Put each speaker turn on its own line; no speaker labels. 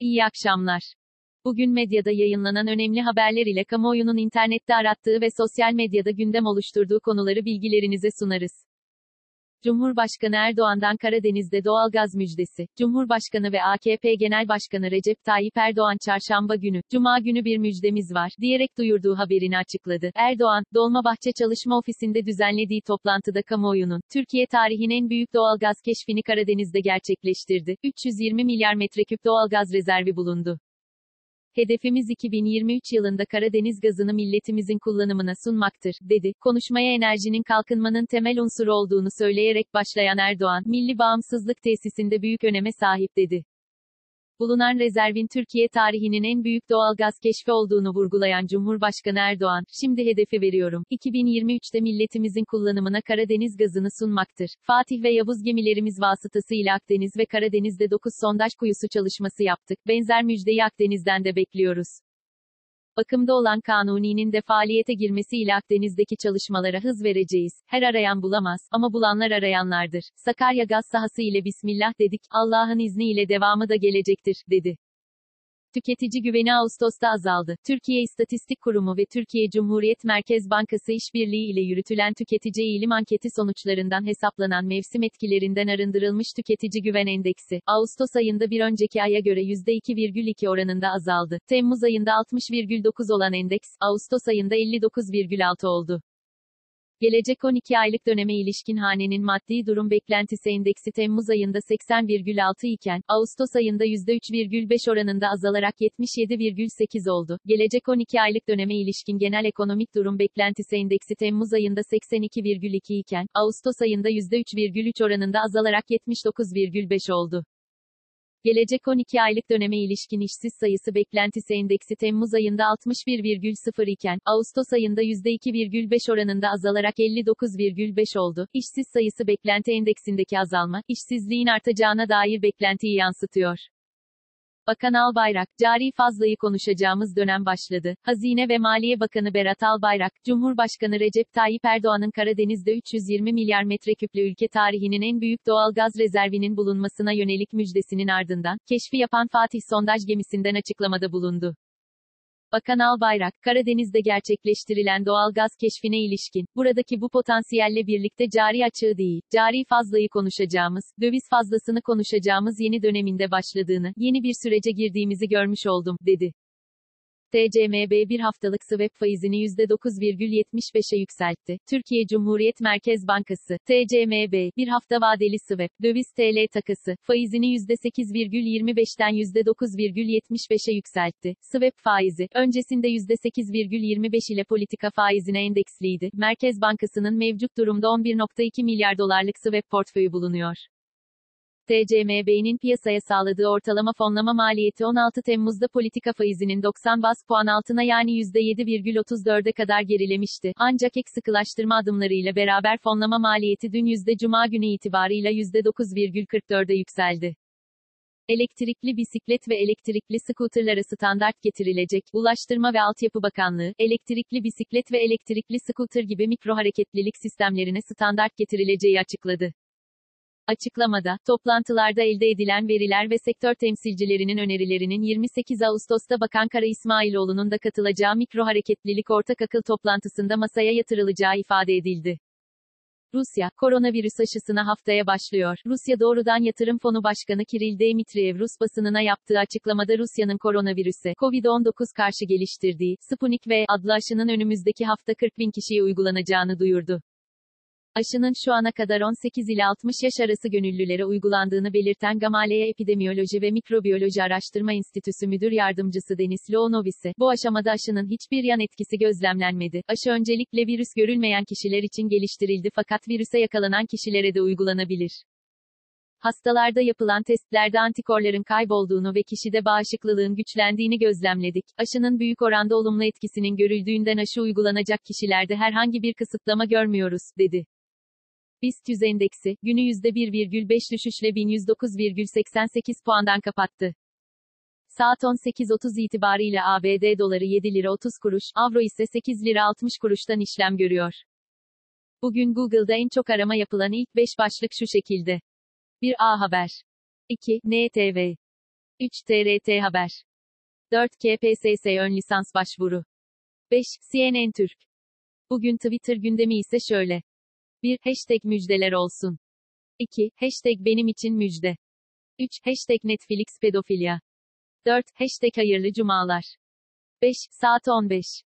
İyi akşamlar. Bugün medyada yayınlanan önemli haberler ile kamuoyunun internette arattığı ve sosyal medyada gündem oluşturduğu konuları bilgilerinize sunarız. Cumhurbaşkanı Erdoğan'dan Karadeniz'de doğalgaz müjdesi. Cumhurbaşkanı ve AKP Genel Başkanı Recep Tayyip Erdoğan çarşamba günü, cuma günü bir müjdemiz var, diyerek duyurduğu haberini açıkladı. Erdoğan, Dolmabahçe Çalışma Ofisi'nde düzenlediği toplantıda kamuoyunun, Türkiye tarihinin en büyük doğalgaz keşfini Karadeniz'de gerçekleştirdi. 320 milyar metreküp doğalgaz rezervi bulundu. Hedefimiz 2023 yılında Karadeniz gazını milletimizin kullanımına sunmaktır, dedi. Konuşmaya enerjinin kalkınmanın temel unsuru olduğunu söyleyerek başlayan Erdoğan, milli bağımsızlık tesisinde büyük öneme sahip dedi bulunan rezervin Türkiye tarihinin en büyük doğal gaz keşfi olduğunu vurgulayan Cumhurbaşkanı Erdoğan, şimdi hedefi veriyorum. 2023'te milletimizin kullanımına Karadeniz gazını sunmaktır. Fatih ve Yavuz gemilerimiz vasıtasıyla Akdeniz ve Karadeniz'de 9 sondaj kuyusu çalışması yaptık. Benzer müjdeyi Akdeniz'den de bekliyoruz. Bakımda olan Kanuni'nin de faaliyete girmesiyle Akdeniz'deki çalışmalara hız vereceğiz. Her arayan bulamaz, ama bulanlar arayanlardır. Sakarya gaz sahası ile Bismillah dedik, Allah'ın izniyle devamı da gelecektir, dedi. Tüketici güveni Ağustos'ta azaldı. Türkiye İstatistik Kurumu ve Türkiye Cumhuriyet Merkez Bankası işbirliği ile yürütülen tüketici eğilim anketi sonuçlarından hesaplanan mevsim etkilerinden arındırılmış tüketici güven endeksi, Ağustos ayında bir önceki aya göre %2,2 oranında azaldı. Temmuz ayında 60,9 olan endeks, Ağustos ayında 59,6 oldu. Gelecek 12 aylık döneme ilişkin hanenin maddi durum beklentisi endeksi Temmuz ayında 80,6 iken, Ağustos ayında %3,5 oranında azalarak 77,8 oldu. Gelecek 12 aylık döneme ilişkin genel ekonomik durum beklentisi endeksi Temmuz ayında 82,2 iken, Ağustos ayında %3,3 oranında azalarak 79,5 oldu. Gelecek 12 aylık döneme ilişkin işsiz sayısı beklentisi endeksi Temmuz ayında 61,0 iken, Ağustos ayında %2,5 oranında azalarak 59,5 oldu. İşsiz sayısı beklenti endeksindeki azalma, işsizliğin artacağına dair beklentiyi yansıtıyor. Bakan Albayrak, cari fazlayı konuşacağımız dönem başladı. Hazine ve Maliye Bakanı Berat Albayrak, Cumhurbaşkanı Recep Tayyip Erdoğan'ın Karadeniz'de 320 milyar metreküplü ülke tarihinin en büyük doğal gaz rezervinin bulunmasına yönelik müjdesinin ardından, keşfi yapan Fatih sondaj gemisinden açıklamada bulundu. Bakan Albayrak, Karadeniz'de gerçekleştirilen doğal gaz keşfine ilişkin, buradaki bu potansiyelle birlikte cari açığı değil, cari fazlayı konuşacağımız, döviz fazlasını konuşacağımız yeni döneminde başladığını, yeni bir sürece girdiğimizi görmüş oldum, dedi. TCMB bir haftalık swap faizini %9,75'e yükseltti. Türkiye Cumhuriyet Merkez Bankası, TCMB, bir hafta vadeli swap, döviz TL takası, faizini %8,25'ten %9,75'e yükseltti. Swap faizi, öncesinde %8,25 ile politika faizine endeksliydi. Merkez Bankası'nın mevcut durumda 11.2 milyar dolarlık swap portföyü bulunuyor. TCMB'nin piyasaya sağladığı ortalama fonlama maliyeti 16 Temmuz'da politika faizinin 90 bas puan altına yani %7,34'e kadar gerilemişti. Ancak ek sıkılaştırma adımlarıyla beraber fonlama maliyeti dün yüzde Cuma günü itibarıyla %9,44'e yükseldi. Elektrikli bisiklet ve elektrikli skuterlara standart getirilecek. Ulaştırma ve Altyapı Bakanlığı, elektrikli bisiklet ve elektrikli skuter gibi mikro hareketlilik sistemlerine standart getirileceği açıkladı. Açıklamada, toplantılarda elde edilen veriler ve sektör temsilcilerinin önerilerinin 28 Ağustos'ta Bakan Kara İsmailoğlu'nun da katılacağı mikro hareketlilik ortak akıl toplantısında masaya yatırılacağı ifade edildi. Rusya, koronavirüs aşısına haftaya başlıyor. Rusya Doğrudan Yatırım Fonu Başkanı Kiril Dmitriev Rus basınına yaptığı açıklamada Rusya'nın koronavirüse, COVID-19 karşı geliştirdiği, Sputnik V adlı aşının önümüzdeki hafta 40 bin kişiye uygulanacağını duyurdu. Aşının şu ana kadar 18 ile 60 yaş arası gönüllülere uygulandığını belirten Gamaleya Epidemiyoloji ve Mikrobiyoloji Araştırma Enstitüsü Müdür Yardımcısı Denis Loonovis'e, bu aşamada aşının hiçbir yan etkisi gözlemlenmedi. Aşı öncelikle virüs görülmeyen kişiler için geliştirildi fakat virüse yakalanan kişilere de uygulanabilir. Hastalarda yapılan testlerde antikorların kaybolduğunu ve kişide bağışıklılığın güçlendiğini gözlemledik. Aşının büyük oranda olumlu etkisinin görüldüğünden aşı uygulanacak kişilerde herhangi bir kısıtlama görmüyoruz, dedi. BIST 100 endeksi, günü %1,5 düşüşle 1109,88 puandan kapattı. Saat 18.30 itibariyle ABD doları 7 lira 30 kuruş, avro ise 8 lira 60 kuruştan işlem görüyor. Bugün Google'da en çok arama yapılan ilk 5 başlık şu şekilde. 1 A Haber. 2 NTV. 3 TRT Haber 4 KPSS ön lisans başvuru 5 CNN Türk Bugün Twitter gündemi ise şöyle. 1. Hashtag müjdeler olsun. 2. Hashtag benim için müjde. 3. Hashtag Netflix pedofilya. 4. Hashtag hayırlı cumalar. 5. Saat 15.